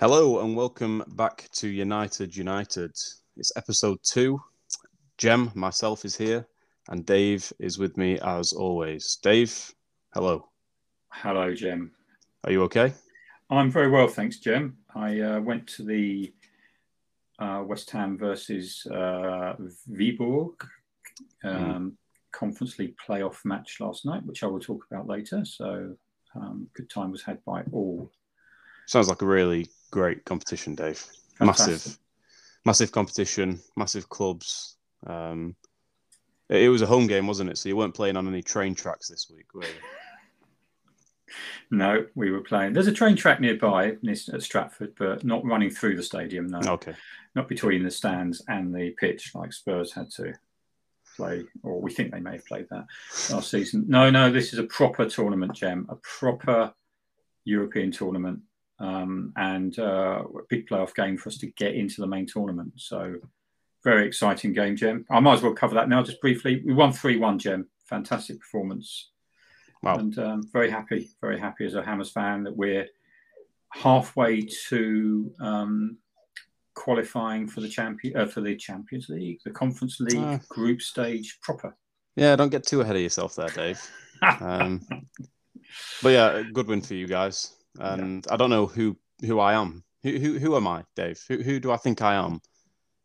Hello and welcome back to United United. It's episode two. Jem, myself, is here, and Dave is with me as always. Dave, hello. Hello, Jem. Are you okay? I'm very well, thanks, Jem. I uh, went to the uh, West Ham versus uh, Viborg um, Conference League playoff match last night, which I will talk about later. So, um, good time was had by all. Sounds like a really great competition, Dave. Fantastic. Massive, massive competition, massive clubs. Um, it, it was a home game, wasn't it? So you weren't playing on any train tracks this week, were you? No, we were playing. There's a train track nearby at Stratford, but not running through the stadium. No, Okay. not between the stands and the pitch, like Spurs had to play, or we think they may have played that last season. No, no, this is a proper tournament, Jem, a proper European tournament, um, and uh, a big playoff game for us to get into the main tournament. So, very exciting game, Jem. I might as well cover that now, just briefly. We won 3 1, Jem. Fantastic performance. Wow. And um, very happy, very happy as a Hammers fan that we're halfway to um, qualifying for the champion uh, for the Champions League, the Conference League Ah. group stage proper. Yeah, don't get too ahead of yourself there, Dave. Um, but yeah, good win for you guys. And I don't know who who I am. Who who who am I, Dave? Who who do I think I am?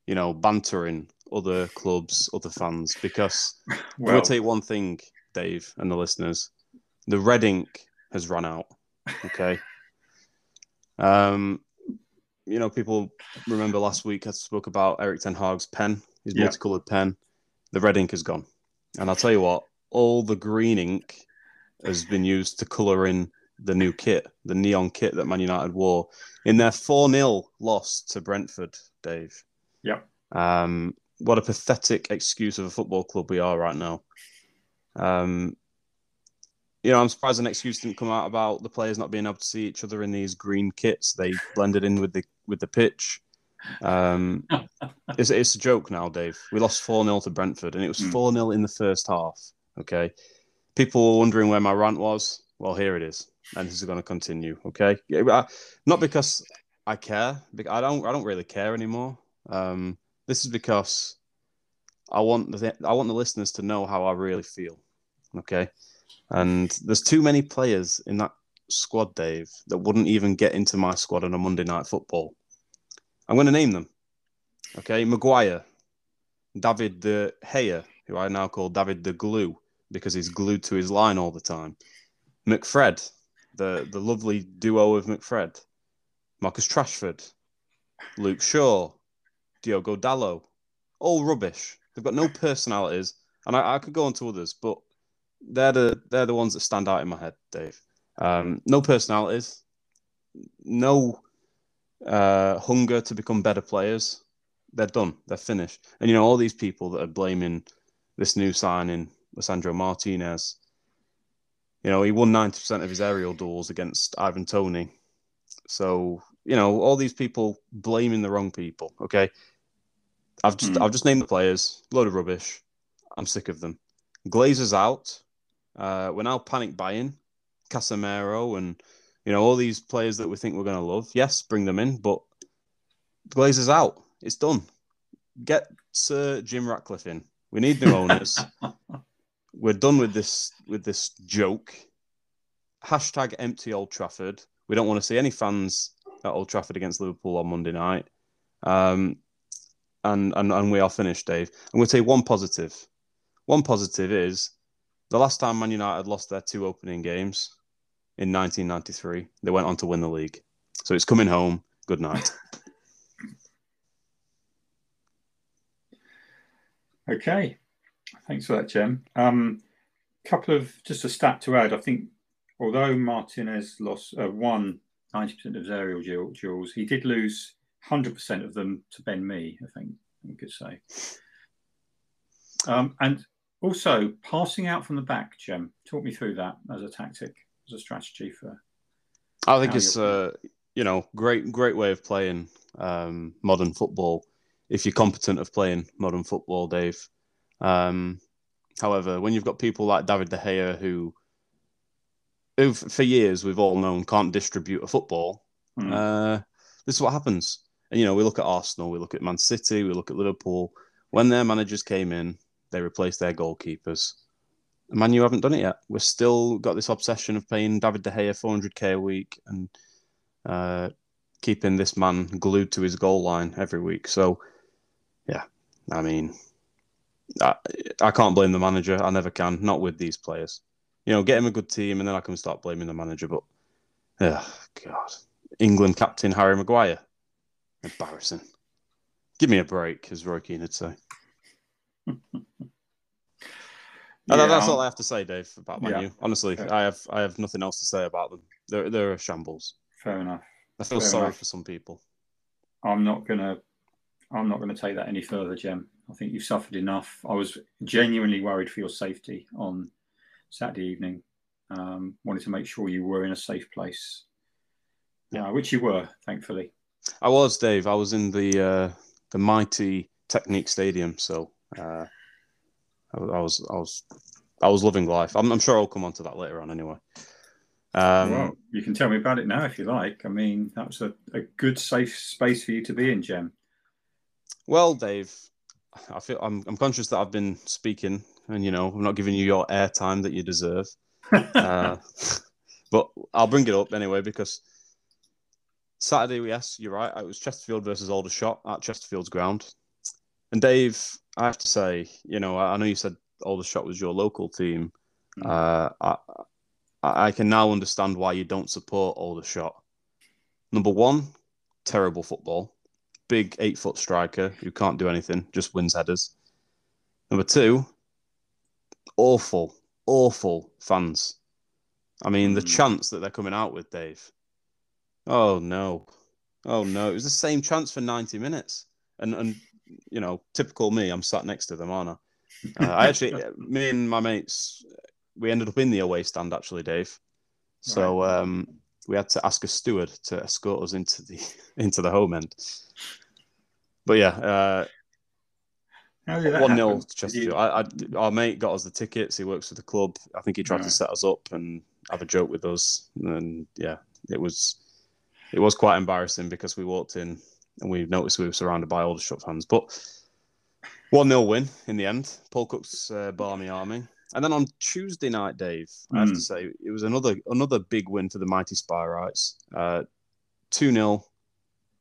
You know, bantering other clubs, other fans. Because I well, will tell you one thing, Dave, and the listeners: the red ink has run out. Okay. um, you know, people remember last week I spoke about Eric Ten Hag's pen, his Yeah. multicolored pen. The red ink is gone, and I'll tell you what: all the green ink has been used to colour in the new kit, the neon kit that Man United wore in their 4 0 loss to Brentford, Dave. Yep. Um, what a pathetic excuse of a football club we are right now. Um, you know, I'm surprised an excuse didn't come out about the players not being able to see each other in these green kits. They blended in with the with the pitch. Um, it's, it's a joke now, Dave. We lost 4 0 to Brentford, and it was Mm. 4 0 in the first half. Okay. People were wondering where my rant was. Well, here it is. And this is going to continue. Okay. Not because I care. I don't. I don't really care anymore. Um, this is because I want the I want the listeners to know how I really feel. Okay. And there's too many players in that squad, Dave, that wouldn't even get into my squad on a Monday night football. I'm going to name them. Okay, Maguire, David De Gea, who I now call David the Glue because he's glued to his line all the time. McFred, the the lovely duo of McFred, Marcus Trashford, Luke Shaw, Diogo Dalot, all rubbish. They've got no personalities, and I, I could go on to others, but they're the they're the ones that stand out in my head, Dave. Um, no personalities, no uh, hunger to become better players. They're done. They're finished. And you know all these people that are blaming this new signing, Lisandro Martinez. You know he won ninety percent of his aerial duels against Ivan Toney. So you know all these people blaming the wrong people. Okay, I've just Hmm. I've just named the players. Load of rubbish. I'm sick of them. Glazers out. Uh, we're now panic buying Casemiro and you know all these players that we think we're going to love. Yes, bring them in, but Glazers out. It's done. Get Sir Jim Ratcliffe in. We need new owners. we're done with this with this joke. Hashtag empty Old Trafford. We don't want to see any fans at Old Trafford against Liverpool on Monday night. Um, and, and and we are finished, Dave. I'm going to tell one positive. One positive is the last time Man United lost their two opening games in 1993, they went on to win the league. So it's coming home. Good night. Okay, thanks for that, Jem. Um, couple of just a stat to add. I think although Martinez lost uh, won ninety percent of his aerial duel- duels, he did lose hundred percent of them to Ben Mee. I think we could say. Um, and also passing out from the back, Jem. Talk me through that as a tactic, as a strategy for. I think it's uh, you know great great way of playing um, modern football if you're competent of playing modern football, Dave. Um, however, when you've got people like David De Gea who, who for years we've all known can't distribute a football, Hmm. uh, this is what happens. And you know, we look at Arsenal, we look at Man City, we look at Liverpool. When their managers came in, they replaced their goalkeepers. Man, you haven't done it yet. We're still got this obsession of paying David De Gea 400k a week and uh, keeping this man glued to his goal line every week. So, yeah, I mean, I, I can't blame the manager. I never can. Not with these players. You know, get him a good team, and then I can start blaming the manager. But, oh, God, England captain Harry Maguire, embarrassing. Give me a break, as Roy Keane would say. Yeah, that's all I have to say, Dave, about Man yeah. Honestly, I have I have nothing else to say about them. They're they're a shambles. Fair enough. I feel Fair sorry enough. for some people. I'm not gonna I'm not gonna take that any further, Jem. I think you've suffered enough. I was genuinely worried for your safety on Saturday evening. Um, wanted to make sure you were in a safe place. Yeah, uh, which you were, thankfully. I was, Dave. I was in the uh, the mighty Technique Stadium, so uh, I, I, was I was I was loving life. I'm, I'm sure I'll come on to that later on anyway. Um, well, you can tell me about it now if you like. I mean, that was a, a good, safe space for you to be in, Jem. Well, Dave, I feel I'm, I'm conscious that I've been speaking, and you know, I'm not giving you your airtime that you deserve. uh, but I'll bring it up anyway because Saturday, we yes, you're right. It was Chesterfield versus Aldershot at Chesterfield's ground. And Dave, I have to say, you know, I, know you said Aldershot was your local team. Mm. Uh, I, I can now understand why you don't support Aldershot. Number one, terrible football. Big eight foot striker who can't do anything, just wins headers. Number two, awful, awful fans. I mean, the mm. chance that they're coming out with, Dave. Oh no, oh no! It was the same chance for ninety minutes, and and you know, typical me, I'm sat next to them, aren't I? Uh, I actually, me and my mates, we ended up in the away stand actually, Dave. So um, we had to ask a steward to escort us into the into the home end. But yeah, uh, one 0 Chesterfield. You... I, I, our mate got us the tickets. He works for the club. I think he tried right. to set us up and have a joke with us. And yeah, it was it was quite embarrassing because we walked in and we noticed we were surrounded by all Aldershot fans. But 1 0 win in the end. Paul Cook's uh, Barmy Army. And then on Tuesday night, Dave. I have to hmm. say, it was another another big win for the Mighty Spireites. Uh, 2 0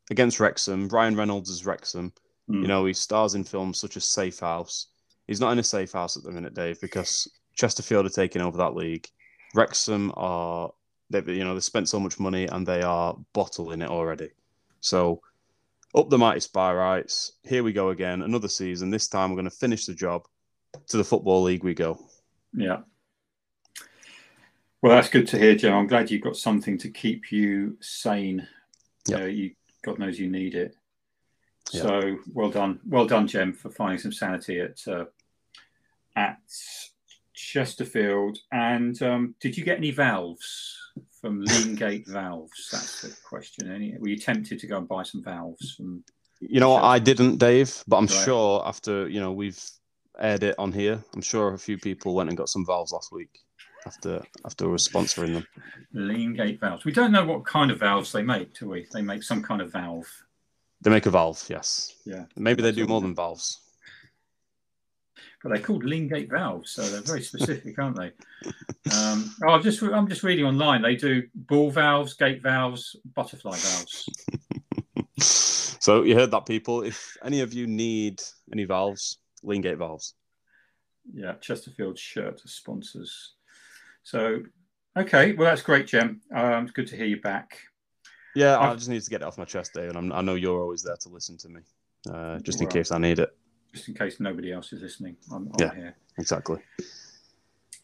against Wrexham. Ryan Reynolds is Wrexham. Mm. You know, he stars in films such as Safe House. He's not in a safe house at the minute, Dave, because Chesterfield are taking over that league. Wrexham are, they you know, they spent so much money and they are bottling it already. So up the mighty Spireites. Here we go again, another season. This time we're going to finish the job. To the Football League we go. Yeah. Well, that's good to hear, Joe. I'm glad you've got something to keep you sane. Yep. Uh, you, God knows you need it. Yep. So well done, well done, Jem, for finding some sanity at uh, at Chesterfield. And um, did you get any valves? from Leengate Valves? That's the question. Any, were you tempted to go and buy some valves from? You know, I didn't, Dave, but I'm right. sure after you know we've aired it on here, I'm sure a few people went and got some valves last week after after we were sponsoring them. Leengate Valves. We don't know what kind of valves they make, do we? They make some kind of valve. They make a valve, yes. Yeah. Maybe they do more than valves but they're called Leengate valves, so they're very specific, aren't they? Um, oh, I'm just I'm just reading online. They do ball valves, gate valves, butterfly valves. so you heard that, people. If any of you need any valves, Leengate valves. Yeah, Chesterfield shirt sponsors. So, okay, well that's great, Jem. Um, it's good to hear you back. Yeah, I just need to get it off my chest, Dave, and I'm, i know you're always there to listen to me, uh, just in case I need it just in case nobody else is listening. I'm, I'm yeah, here. Exactly.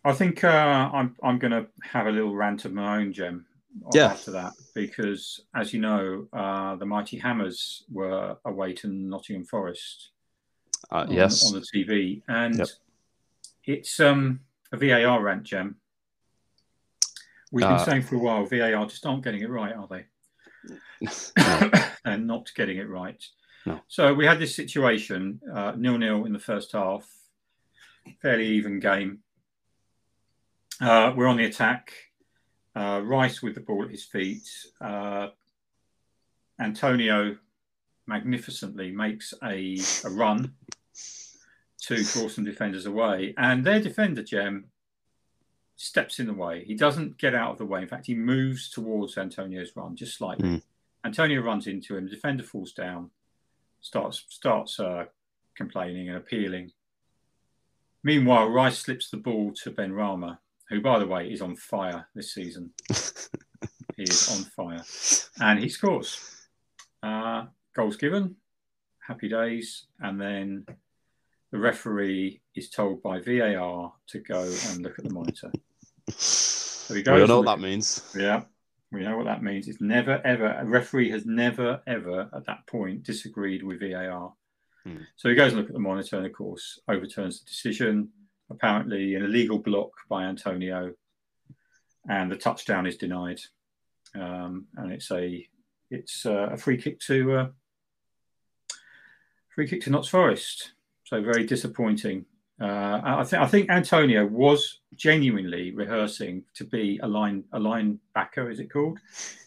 I think uh, I'm I'm going to have a little rant of my own, Jem. Yeah. After that, because as you know, uh, the Mighty Hammers were away to Nottingham Forest. Uh, on, yes. On the TV, and yep. it's um, a VAR rant, Jem. We've been uh, saying for a while, VAR just aren't getting it right, are they? and not getting it right. No. So we had this situation, uh, nil nil in the first half, fairly even game. Uh, we're on the attack. Uh, Rice with the ball at his feet, uh, Antonio magnificently makes a, a run to draw some defenders away, and their defender Jem steps in the way. He doesn't get out of the way. In fact, he moves towards Antonio's run just slightly. Mm. Antonio runs into him. The defender falls down, starts starts uh, complaining and appealing. Meanwhile, Rice slips the ball to Benrahma, who, by the way, is on fire this season. he is on fire, and he scores. Uh, goals given, happy days, and then the referee is told by VAR to go and look at the monitor. So he We goes know what that means. yeah, we know what that means. It's never ever a referee has never ever at that point disagreed with VAR. Hmm. So he goes and look at the monitor and of course overturns the decision. Apparently an illegal block by Antonio, and the touchdown is denied. Um, and it's a it's uh, a free kick to uh, free kick to Notts Forest. So very disappointing. Uh, I think I think Antonio was genuinely rehearsing to be a line a linebacker, is it called,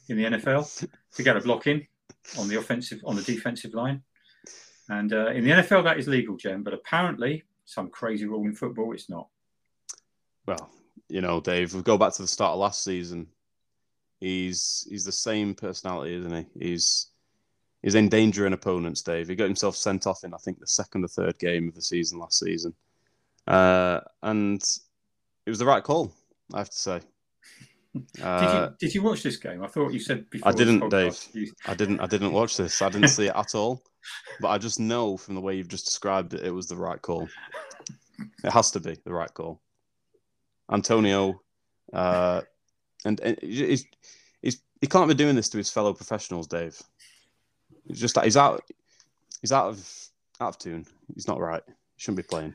in the NFL, to get a block in on the offensive on the defensive line. And uh, in the NFL, that is legal, Jem. But apparently, some crazy rule in football, it's not. Well, you know, Dave, we go back to the start of last season. He's he's the same personality, isn't he? He's he's endangering opponents, Dave. He got himself sent off in I think the second or third game of the season last season. Uh, and it was the right call, I have to say. Did Uh, you did you watch this game? I thought you said before. I didn't, podcast you- I didn't I didn't watch this. I didn't see it at all. But I just know from the way you've just described it, it was the right call. It has to be the right call. Antonio, uh, and, and he's, he's, he can't be doing this to his fellow professionals, Dave. He's just that he's out he's out of out of tune. He's not right. He shouldn't be playing.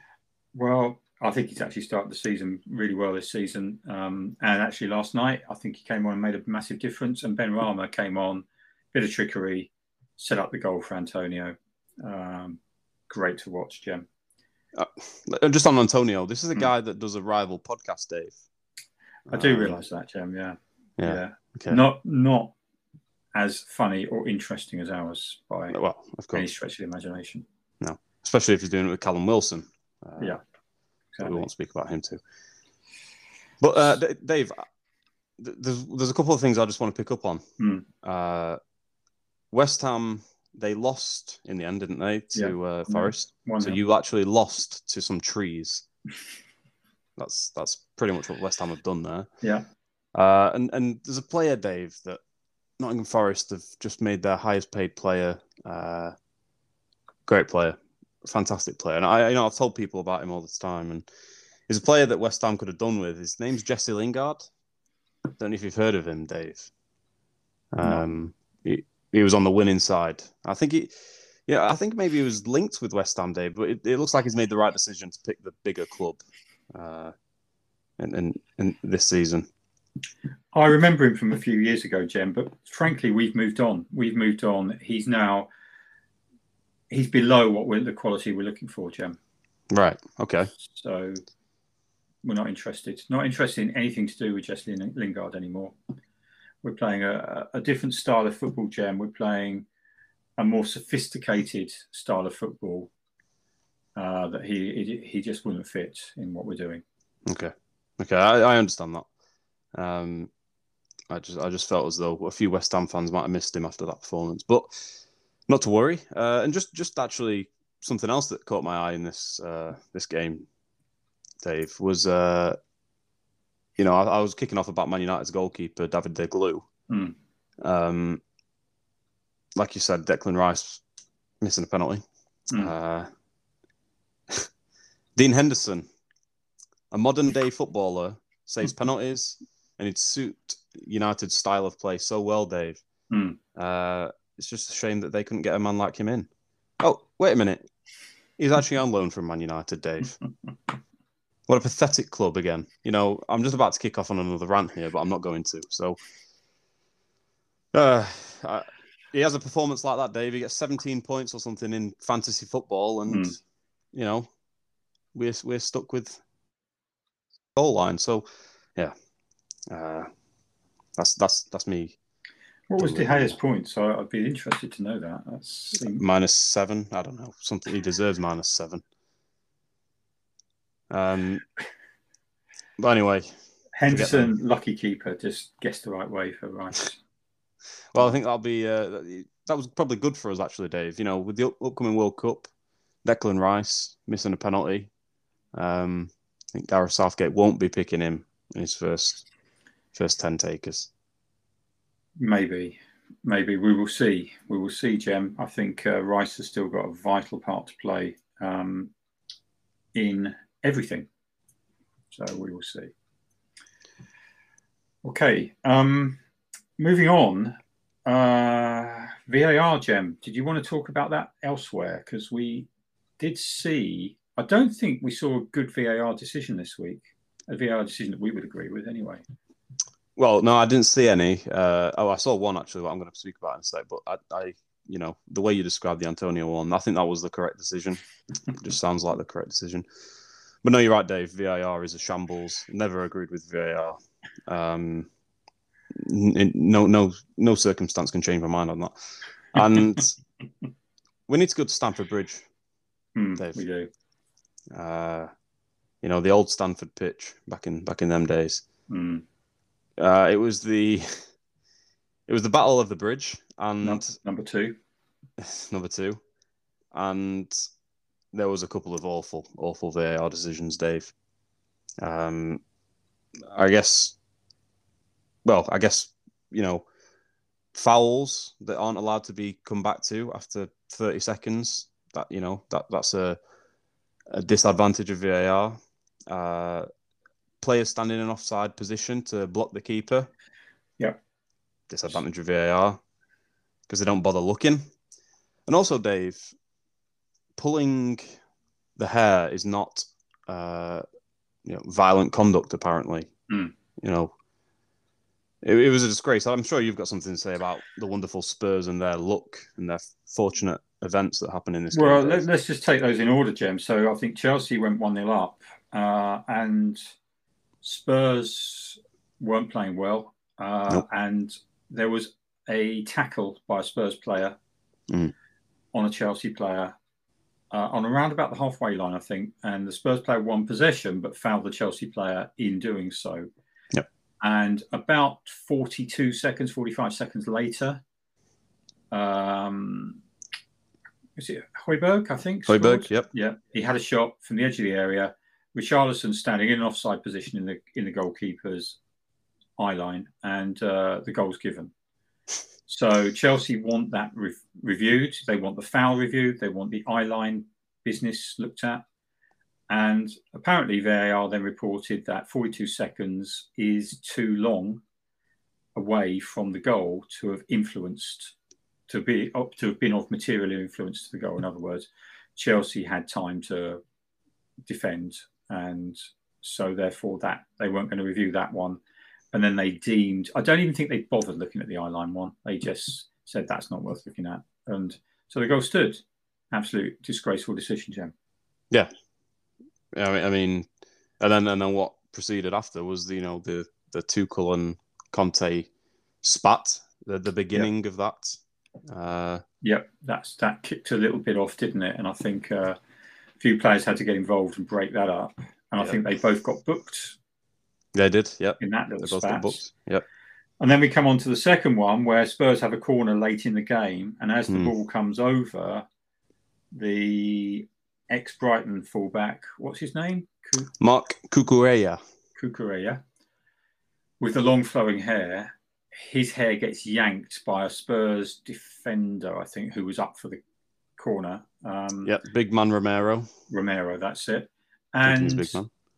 Well, I think he's actually started the season really well this season. Um, and actually, last night, I think he came on and made a massive difference. And Benrahma came on, bit of trickery, set up the goal for Antonio. Um, great to watch, Jem. Uh, Just on Antonio, this is a Hmm. guy that does a rival podcast, Dave. I do Um, realise that, Jem. Yeah. Yeah. Okay. Not not as funny or interesting as ours by Well, of any course, stretch of the imagination. No, especially if you're doing it with Callum Wilson. Uh, Yeah. So we won't speak about him too. But uh, Dave, uh, there's there's a couple of things I just want to pick up on. Hmm. Uh, West Ham they lost in the end, didn't they, to uh, Hmm. Forest? One So you actually lost to some trees. That's that's pretty much what West Ham have done there. Yeah. Uh, and and there's a player, Dave, that Nottingham Forest have just made their highest paid player. Uh, great player, fantastic player. And I, you know, I've told people about him all the time. And he's a player that West Ham could have done with. His name's Jesse Lingard. Don't know if you've heard of him, Dave. Um, he, he was on the winning side. I think he, yeah, I think maybe he was linked with West Ham, Dave. But it, it looks like he's made the right decision to pick the bigger club. Uh, in, in, in this season. I remember him from a few years ago, Jem, but frankly, we've moved on. We've moved on. He's now he's below what we're the quality we're looking for, Jem. Right. Okay. So we're not interested. Not interested in anything to do with Jesse Lingard anymore. We're playing a, a different style of football, Jem. We're playing a more sophisticated style of football uh, that he, he he just wouldn't fit in what we're doing. Okay. Okay. I, I understand that. Um, I just I just felt as though a few West Ham fans might have missed him after that performance, but not to worry. Uh, and just just actually something else that caught my eye in this uh, this game, Dave, was uh, you know I, I was kicking off about Man United's goalkeeper David De Glue. Hmm. Um, like you said, Declan Rice missing a penalty. Hmm. Uh, Dean Henderson, a modern day footballer, saves penalties and he'd suit United's style of play so well, Dave. Hmm. Uh, it's just a shame that they couldn't get a man like him in. Oh, wait a minute. He's actually on loan from Man United, Dave. What a pathetic club again. You know, I'm just about to kick off on another rant here, but I'm not going to. So, uh, I, he has a performance like that, Dave. He gets 17 points or something in fantasy football, and Hmm. you know, we're we're stuck with goal line. So, yeah, uh, that's that's that's me What was De Gea's point? So I'd be interested to know that. That's minus seven. I don't know. Something he deserves minus seven. Um, but anyway, Henderson, lucky keeper, just guessed the right way for Rice. well, I think that'll be uh, that was probably good for us actually, Dave. You know, with the upcoming World Cup, Declan Rice missing a penalty. Um, I think Gareth Southgate won't be picking him in his first first ten takers. Maybe, maybe we will see. We will see, Jem. I think uh, Rice has still got a vital part to play um, in everything. So we will see. Okay, um, moving on. Uh, VAR, Jem, did you want to talk about that elsewhere? Because we did see, I don't think we saw a good VAR decision this week, a VAR decision that we would agree with anyway. Well, no, I didn't see any. Uh, oh, I saw one actually that I'm going to speak about in a sec, but I, I, you know, the way you described the Antonio one, I think that was the correct decision. it just sounds like the correct decision. But no, you're right, Dave. VAR is a shambles. Never agreed with VAR. Um, no, no, no circumstance can change my mind on that. And we need to go to Stamford Bridge, mm, Dave. We do. Uh, you know the old Stamford pitch back in back in them days. Mm. Uh, it was the it was the Battle of the Bridge, and number, number two, number two, and there was a couple of awful, awful VAR decisions, Dave. Um, I guess, well, I guess, you know, fouls that aren't allowed to be come back to after 30 seconds, that, you know, that that's a, a disadvantage of VAR. Uh, players standing in an offside position to block the keeper. Yeah. Disadvantage of VAR because they don't bother looking. And also, Dave, pulling the hair is not uh, you know violent conduct. Apparently, mm. you know, it, it, was a disgrace. I'm sure you've got something to say about the wonderful Spurs and their luck and their fortunate events that happened in this. Well, let, us just take those in order, Jem. So I think Chelsea went one 0 up, uh, and Spurs weren't playing well, uh, nope. and there was a tackle by a Spurs player mm. on a Chelsea player uh, on around about the halfway line, I think. And the Spurs player won possession, but fouled the Chelsea player in doing so. Yep. And about 42 seconds, 45 seconds later, um, is it Højbjerg, I think? Højbjerg, yep. Yeah, he had a shot from the edge of the area. Richarlison standing in an offside position in the in the goalkeeper's eye line, and uh, the goal's given. So Chelsea want that re- reviewed. They want the foul reviewed. They want the eye line business looked at. And apparently, VAR then reported that 42 seconds is too long away from the goal to have influenced, to be to have been of material influence to the goal. In other words, Chelsea had time to defend, and so therefore that they weren't going to review that one and then they deemed I don't even think they bothered looking at the eyeline one. They just said that's not worth looking at, and so the goal stood. Absolute disgraceful decision, Jem. Yeah, I mean, I mean, and then and then what proceeded after was the, you know the the Tuchel and Conte spat the the beginning of that. Uh, yep, that's that kicked a little bit off, didn't it? And I think uh, few players had to get involved and break that up. And I think they both got booked they did, yep. In that little they both got booked. Yep. And then we come on to the second one where Spurs have a corner late in the game, and as the mm. ball comes over, the ex Brighton fullback, what's his name? Marc Cucurella. Cucurella, with the long flowing hair, his hair gets yanked by a Spurs defender, I think, who was up for the corner. Um, yep, big man Romero. Romero, that's it. And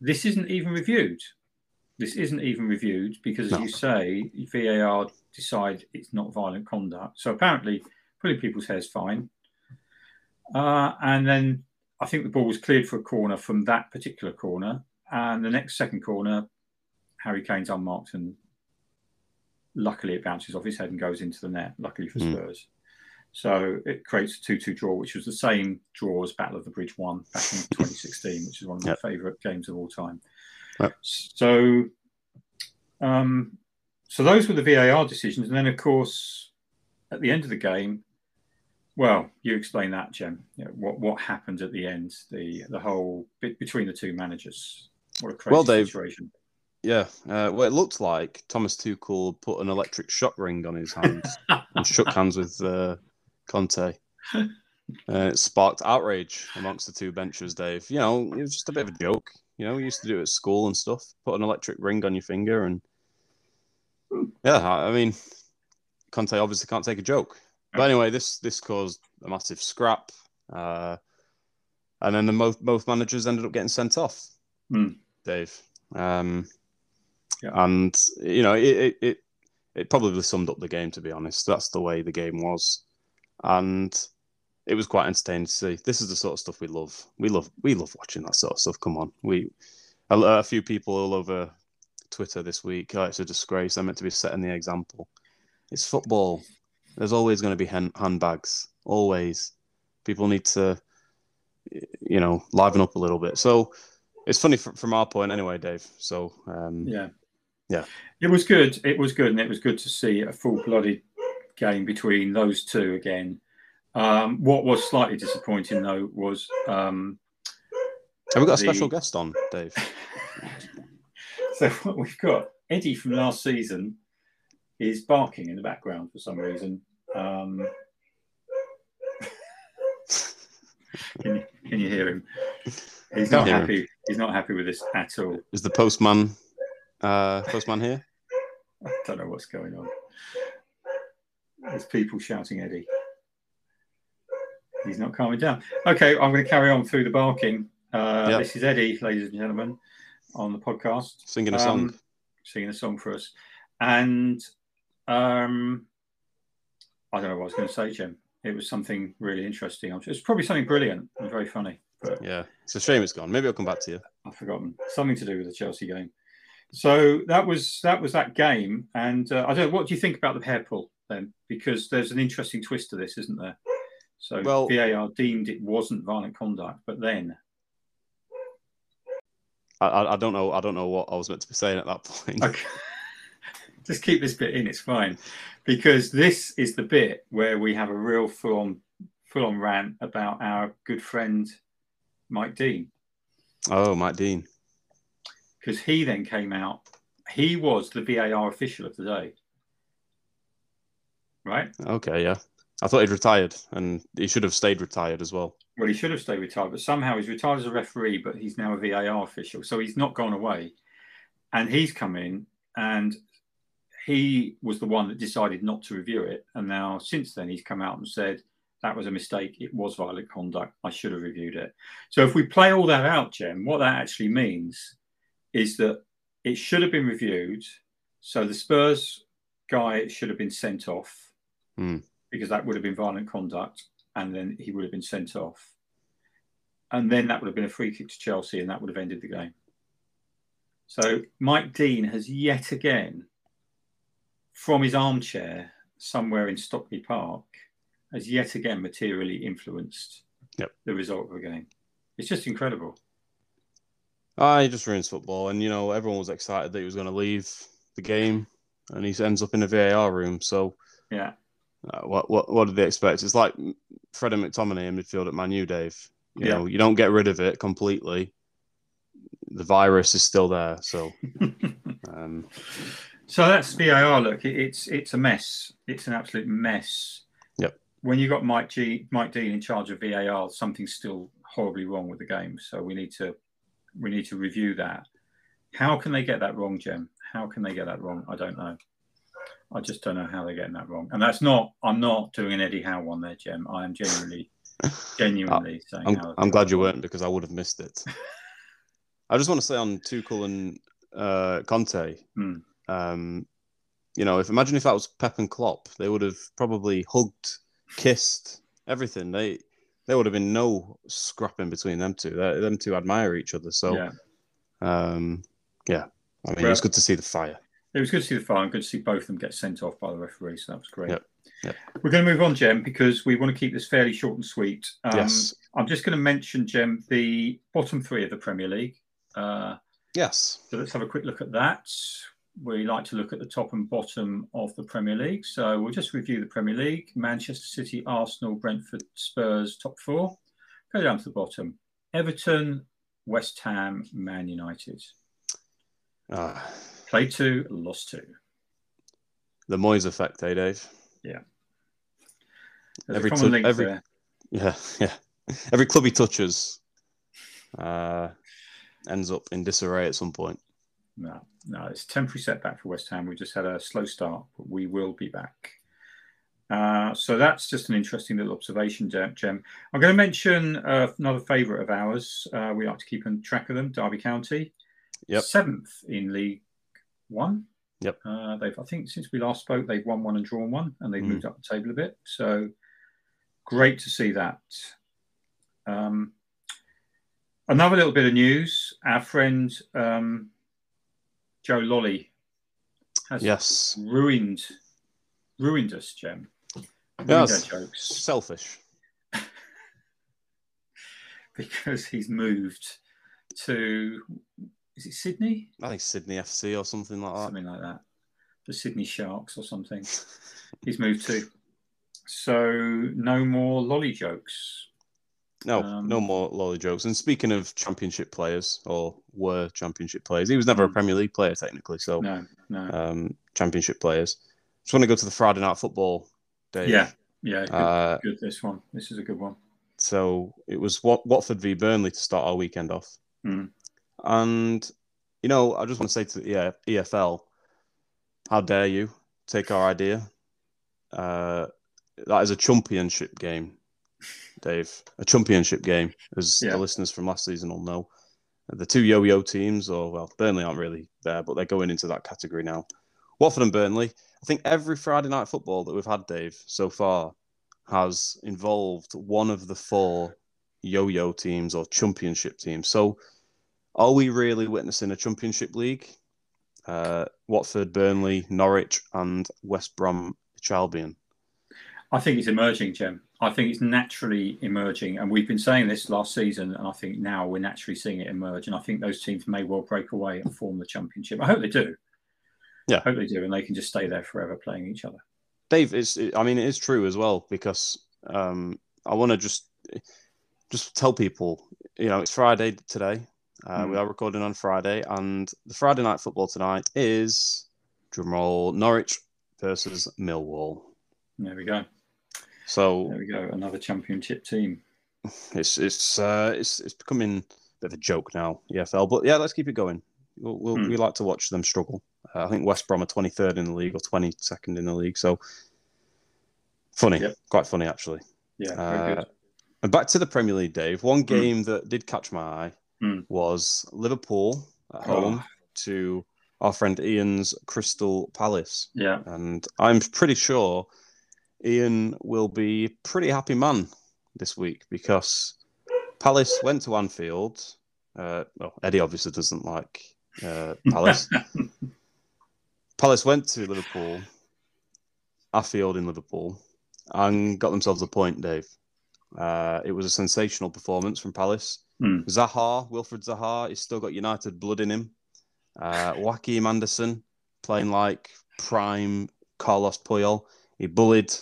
this isn't even reviewed. This isn't even reviewed because, as no. you say, VAR decide it's not violent conduct. So apparently, pulling people's hair is fine. Uh, and then I think the ball was cleared for a corner from that particular corner. And the next second corner, Harry Kane's unmarked, and luckily it bounces off his head and goes into the net. Luckily for mm. Spurs. So it creates a 2 2 draw, which was the same draw as Battle of the Bridge 1 back in 2016, which is one of my yep. favourite games of all time. So, um, so those were the VAR decisions, and then of course at the end of the game, well, you explain that, Jem. You know, what what happened at the end? The the whole bit between the two managers. What a crazy Well, Dave, situation. Yeah. Uh, well, it looked like Thomas Tuchel put an electric shock ring on his hands and shook hands with uh, Conte. Uh, it sparked outrage amongst the two benchers, Dave. You know, it was just a bit of a joke. You know, we used to do it at school and stuff. Put an electric ring on your finger, and yeah, I mean, Conte obviously can't take a joke. But anyway, this this caused a massive scrap, uh, and then the both both managers ended up getting sent off. Hmm. Dave, um, Yeah. and you know, it, it it it probably summed up the game. To be honest, that's the way the game was, and it was quite entertaining to see. This is the sort of stuff we love. We love we love watching that sort of stuff. Come on, we a, a few people all over Twitter this week. Oh, it's a disgrace. They're meant to be setting the example. It's football. There's always going to be hand, handbags. Always. People need to, you know, liven up a little bit. So it's funny from, from our point anyway, Dave. So um, Yeah. Yeah. It was good. It was good. And it was good to see a full blooded game between those two again. Um, what was slightly disappointing, though, was um, have we got a the- special guest on, Dave? so what we've got Eddie from last season is barking in the background for some reason. Um, can, you, can you hear him? He's not Hear him. happy. He's not happy with this at all. Is the postman uh, postman here? I don't know what's going on. There's people shouting Eddie. He's not calming down. Okay, I'm going to carry on through the barking. Uh, Yep. This is Eddie, ladies and gentlemen, on the podcast. Singing a Um, song. singing a song for us. And um, I don't know what I was going to say, Jem. It was something really interesting. It's probably something brilliant and very funny, but Yeah, it's a shame it's gone. Maybe I'll come back to you. I've forgotten something to do with the Chelsea game. So that was that was that game, and uh, I don't. What do you think about the hair pull then? Because there's an interesting twist to this, isn't there? So Well- VAR deemed it wasn't violent conduct, but then I, I, I don't know. I don't know what I was meant to be saying at that point. Okay. Just keep this bit in, it's fine. Because this is the bit where we have a real full on full on rant about our good friend Mike Dean. Oh, Mike Dean. Because he then came out, he was the VAR official of the day. Right? Okay, yeah. I thought he'd retired, and he should have stayed retired as well. Well, he should have stayed retired, but somehow he's retired as a referee, but he's now a VAR official. So he's not gone away. And he's come in and he was the one that decided not to review it. And now, since then, he's come out and said, that was a mistake. It was violent conduct. I should have reviewed it. So if we play all that out, Jem, what that actually means is that it should have been reviewed. So the Spurs guy should have been sent off Hmm. because that would have been violent conduct and then he would have been sent off. And then that would have been a free kick to Chelsea, and that would have ended the game. So Mike Dean has yet again, from his armchair somewhere in Stockley Park, has yet again materially influenced Yep. the result of the game. It's just incredible. Ah, he just ruins football, and you know everyone was excited that he was going to leave the game, and he ends up in a VAR room. So, Yeah. Uh, what what what did they expect? It's like Fred and McTominay in midfield at Man U, Dave. You Yeah. know, you don't get rid of it completely. The virus is still there, so um, So that's VAR. Look, it, it's it's a mess. It's an absolute mess. Yep. When you got Mike G, Mike Dean in charge of VAR, something's still horribly wrong with the game. So we need to we need to review that. How can they get that wrong, Jem? How can they get that wrong? I don't know. I just don't know how they're getting that wrong. And that's not. I'm not doing an Eddie Howe one there, Jem. I am genuinely, genuinely saying. I'm, how I'm glad you weren't because I would have missed it. I just want to say on Tuchel and uh, Conte, Hmm. um, you know, if imagine if that was Pep and Klopp, they would have probably hugged, kissed, everything. They there would have been no scrapping between them two. They, them two admire each other. So, Yeah. um, yeah, I mean, Well- it's good to see the fire. It was good to see the fire and good to see both of them get sent off by the referee. So that was great. Yep. Yep. We're going to move on, Jem, because we want to keep this fairly short and sweet. Um, yes, I'm just going to mention, Jem, the bottom three of the Premier League. Uh, yes. so let's have a quick look at that. we like to look at the top and bottom of the Premier League. So we'll just review the Premier League Manchester City, Arsenal, Brentford, Spurs, top four. Go down to the bottom Everton, West Ham, Man United. Ah, Play two, lost two. the Moyes effect, eh, Dave? There's Every tu- every- there. Yeah, yeah. Every club he touches uh, ends up in disarray at some point. No, no, it's a temporary setback for West Ham. We just had a slow start, but we will be back. Uh, so that's just an interesting little observation, Jem. Jem. I'm going to mention uh, another favourite of ours. Uh, we like to keep on track of them, Derby County. Yep. Seventh in League One. Yep. Uh, they've, I think, since we last spoke, they've won one and drawn one, and they've Mm. moved up the table a bit. So great to see that. Um, another little bit of news: our friend um, Joe Lolley has Yes. ruined ruined us, Jem. Ruined Yes. jokes Selfish. because he's moved to is it Sydney? I think Sydney FC or something like that. Something like that. The Sydney Sharks or something. he's moved to. So no more lolly jokes. No, Um, no more lolly jokes. And speaking of championship players, or were championship players, he was never a. Premier League player technically. So, No, no. um, championship players. Just want to go to the Friday night football. Dave. yeah, yeah. Good, Uh, good. This one. This is a good one. So it was Wat- Watford v Burnley to start our weekend off. Mm. And, you know, I just want to say to the yeah, EFL, how dare you take our idea? Uh, that is a championship game, Dave. A championship game, as Yeah. the listeners from last season will know. The two yo yo teams, or, well, Burnley aren't really there, but they're going into that category now. Watford and Burnley. I think every Friday night football that we've had, Dave, so far has involved one of the four yo-yo teams or championship teams. So, are we really witnessing a championship league? Uh, Watford, Burnley, Norwich, and West Bromwich Albion. I think it's emerging, Jem. I think it's naturally emerging, and we've been saying this last season, and I think now we're naturally seeing it emerge. And I think those teams may well break away and form the championship. I hope they do. Yeah. I hope they do, and they can just stay there forever playing each other. Dave, it's, I mean, it is true as well because um, I want to just just tell people, you know, it's Friday today. Uh, Mm. We are recording on Friday, and the Friday night football tonight is drumroll Norwich versus Millwall. There we go. So There we go. Another championship team. it's it's uh, it's it's becoming a bit of a joke now, EFL. But yeah, let's keep it going. We'll, we'll, Hmm. We like to watch them struggle. Uh, I think West Brom are twenty third in the league or twenty second in the league. So funny, Yep. quite funny actually. Yeah, very Uh, good. And back to the Premier League, Dave. One game that did catch my eye Hmm. was Liverpool at Oh. home to our friend Ian's Crystal Palace. Yeah, And I'm pretty sure Ian will be a pretty happy man this week because Palace went to Anfield. Uh, well, Eddie obviously doesn't like uh, Palace. Palace went to Liverpool, Anfield in Liverpool, and got themselves a point, Dave. Uh, it was a sensational performance from Palace. Hmm. Zaha, Wilfried Zaha, he's still got United blood in him. Uh, Joachim Andersen playing like prime Carles Puyol. He bullied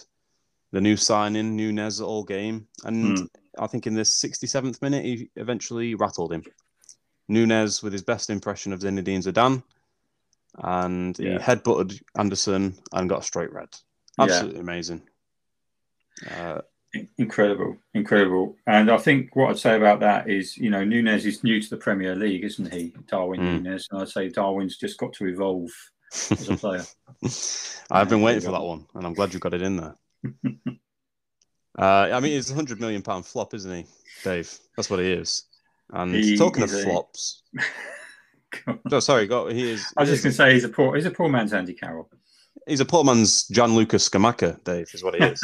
the new signing, Nunez, all game. And Hmm. I think in the 67th minute, he eventually rattled him. Nunez with his best impression of Zinedine Zidane. And he Yeah. headbutted Andersen and got a straight red. Yeah. Absolutely amazing. Uh, incredible, incredible. And I think what I'd say about that is, you know, Nunez is new to the Premier League, isn't he? Darwin Hmm. Nunez. And I'd say Darwin's just got to evolve as a player. I've been waiting for that one, and I'm glad you got it in there. uh, I mean, he's a hundred million pound flop, isn't he, Dave? That's what he is. And He talking of a- flops, oh, sorry, got he is. I was just going to say he's a poor he's a poor man's Andy Carroll. He's a poor man's Gianluca Scamacca, Dave, is what he is.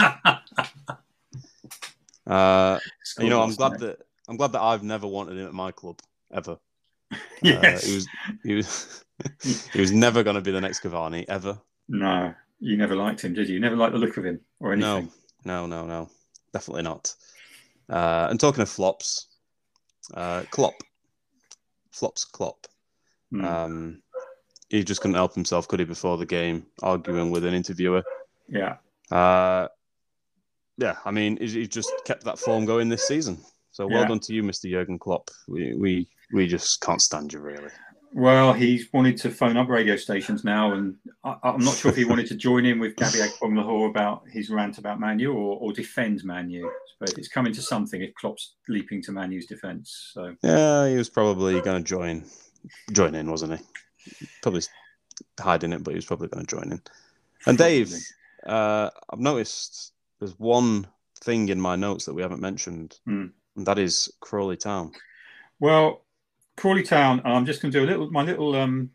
Uh, you know, I'm glad that I'm glad that I've never wanted him at my club ever. yes. Uh, he was he was he was never going to be the next Cavani ever. No, you never liked him, did you? You never liked the look of him or anything. No, no, no, no, definitely not. Uh, and talking of flops, uh, Klopp, flops Klopp. Hmm. Um, he just couldn't help himself, could he? Before the game, arguing with an interviewer. Yeah. Uh, yeah, I mean, he, he just kept that form going this season. So well Yeah. done to you, Mr. Jurgen Klopp. We, we we just can't stand you, really. Well, he's wanted to phone up radio stations now, and I, I'm not sure if he wanted to join in with Gabby Agbonlahor about his rant about Manu or, or defend Manu. But it's coming to something if Klopp's leaping to Manu's defence. So Yeah, he was probably going to join join in, wasn't he? Probably hiding it, but he was probably going to join in. And Dave, uh, I've noticed there's one thing in my notes that we haven't mentioned, Hmm. and that is Crawley Town. Well, Crawley Town. I'm just going to do a little my little um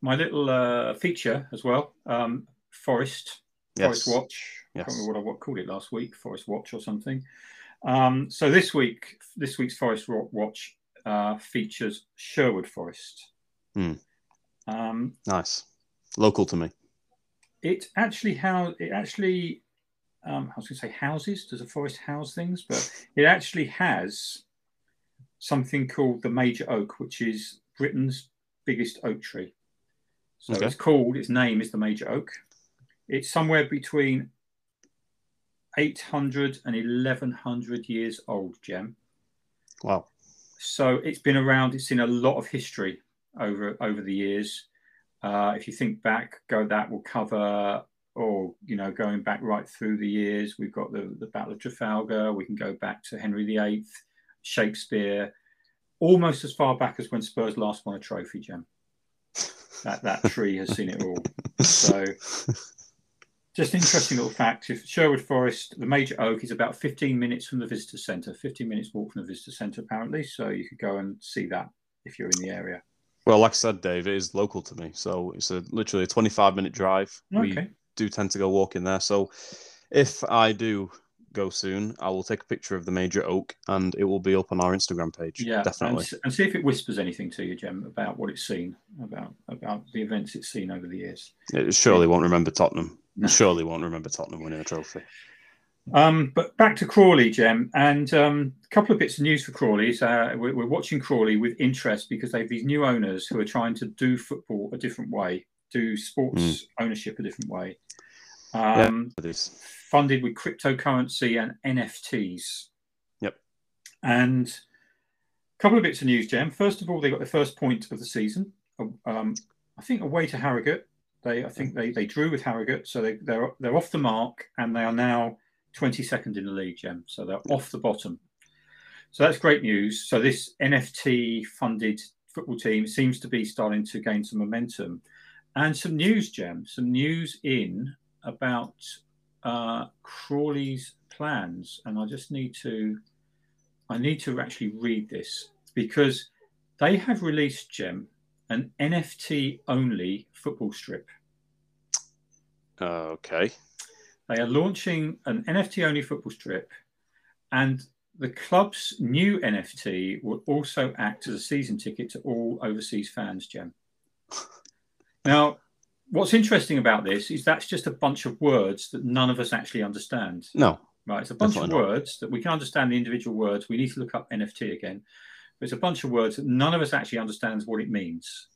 my little uh, feature as well. Um, Forest Forest Yes. Watch. I can't remember what I what called it last week. Forest Watch or something. Um, so this week, this week's Forest Watch uh, features Sherwood Forest. Hmm. Um, Nice. Local to me. it actually how it actually um, I was going to say houses. Does a forest house things? But it actually has something called the Major Oak, which is Britain's biggest oak tree. So Okay. it's called. Its name is the Major Oak. It's somewhere between 800 and 1100 years old, Jem. Wow. So it's been around. It's seen a lot of history over over the years. Uh, if you think back, go that will cover, or you know, going back right through the years. We've got the the Battle of Trafalgar. We can go back to Henry VIII, Shakespeare, almost as far back as when Spurs last won a trophy. Jem. That that tree has seen it all. So just interesting little fact. If Sherwood Forest, the major oak is about 15 minutes from the visitor centre, 15 minutes walk from the visitor centre, apparently. So you could go and see that if you're in the area. Well, like I said, Dave, it is local to me. So it's a literally a 25 minute drive. We Okay. Do tend to go walking there. So if I do go soon, I will take a picture of the major oak and it will be up on our Instagram page. Yeah, Definitely. And, and see if it whispers anything to you, Jem, about what it's seen, about about the events it's seen over the years. It surely won't remember Tottenham. No. Surely won't remember Tottenham winning a trophy. Um, but back to Crawley, Jem, and um, a couple of bits of news for Crawley. Uh, we're, we're watching Crawley with interest because they have these new owners who are trying to do football a different way, do sports ownership a different way. Um, is. funded with cryptocurrency and NFTs. Yep. And a couple of bits of news, Jem. First of all, they got the first point of the season. Um, I think away to Harrogate. They, I think they, they drew with Harrogate, so they, they're they're off the mark, and they are now 22nd in the league, Jem. So they're off the bottom. So that's great news. So this NFT funded football team seems to be starting to gain some momentum, and some news, Jem. Some news in about uh, Crawley's plans, and I just need to, I need to actually read this because they have released Jem an NFT only football strip. Uh, okay. They are launching an NFT only football strip, and the club's new NFT will also act as a season ticket to all overseas fans. Jem. Now, what's interesting about this is that's just a bunch of words that none of us actually understand. No. Right, it's a bunch of words that we can understand the individual words. We need to look up NFT again. But it's a bunch of words that none of us actually understands what it means.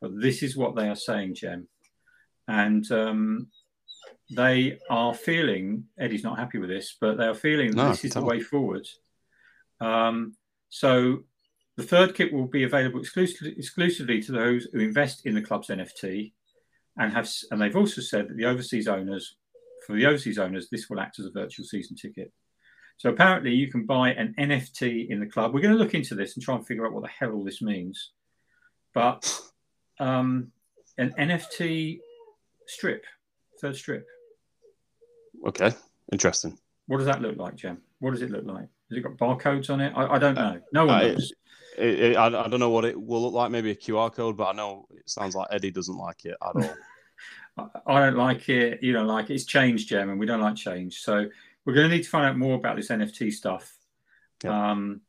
But this is what they are saying, Jem. And um, they are feeling, Eddie's not happy with this, but they are feeling No, this is the way forward. Um, so the third kit will be available exclusively, exclusively to those who invest in the club's NFT, and have and they've also said that the overseas owners, for the overseas owners, this will act as a virtual season ticket. So apparently, you can buy an NFT in the club. We're going to look into this and try and figure out what the hell all this means. But um, an NFT strip, third strip. Okay. Interesting. What does that look like, Jem? What does it look like? Has it got barcodes on it? I, I don't know. No one Uh, knows. It, it, I, I don't know what it will look like. Maybe a QR code, but I know it sounds like Eddie doesn't like it at all. I- don't like it. You don't like it. It's change, Jem, and we don't like change. So we're going to need to find out more about this NFT stuff. Yeah. Um,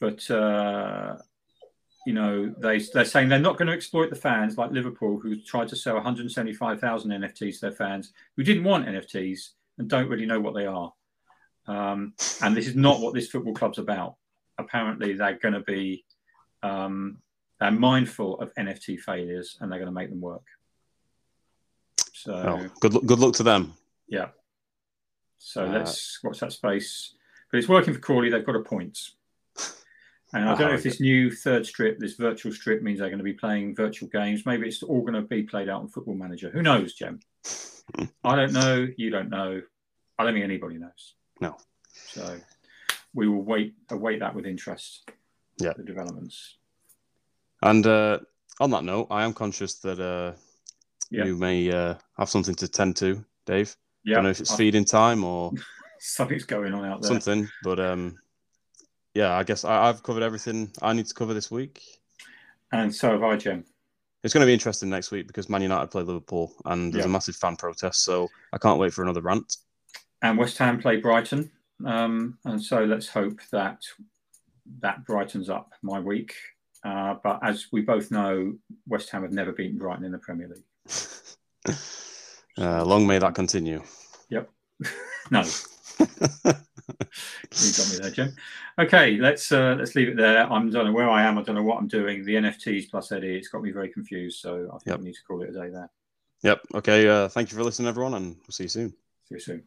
but uh, you know, they they're saying they're not going to exploit the fans like Liverpool, who tried to sell 175,000 NFTs to their fans who didn't want NFTs and don't really know what they are. Um, and this is not what this football club's about. Apparently, they're going to be um, they're mindful of NFT failures and they're going to make them work. So oh, good luck, good luck to them. Yeah. So uh, let's watch that space. But it's working for Crawley. They've got a point. And I don't know if this new third strip, this virtual strip, means they're going to be playing virtual games. Maybe it's all going to be played out on Football Manager. Who knows, Jem? I don't know. You don't know. I don't think anybody knows. No. So we will wait await that with interest. Yeah. The developments. And uh, on that note, I am conscious that uh, yeah. you may uh, have something to tend to, Dave. Yeah. I don't know if it's feeding time or something's going on out there. Something, but um, yeah, I guess I, have covered everything I need to cover this week. And so have I, Jem. It's going to be interesting next week because Man United play Liverpool and there's a massive fan protest. So I can't wait for another rant. And West Ham play Brighton. Um, and so let's hope that that brightens up my week. Uh, but as we both know, West Ham have never beaten Brighton in the Premier League. uh, long may that continue. Yep. no. you got me there, Jem. Okay, let's uh, let's leave it there. I'm don't know where I am. I don't know what I'm doing. The NFTs plus Eddie, it's got me very confused. So I think yep. we need to call it a day there. Yep. Okay. Uh, thank you for listening, everyone, and we'll see you soon. See you soon.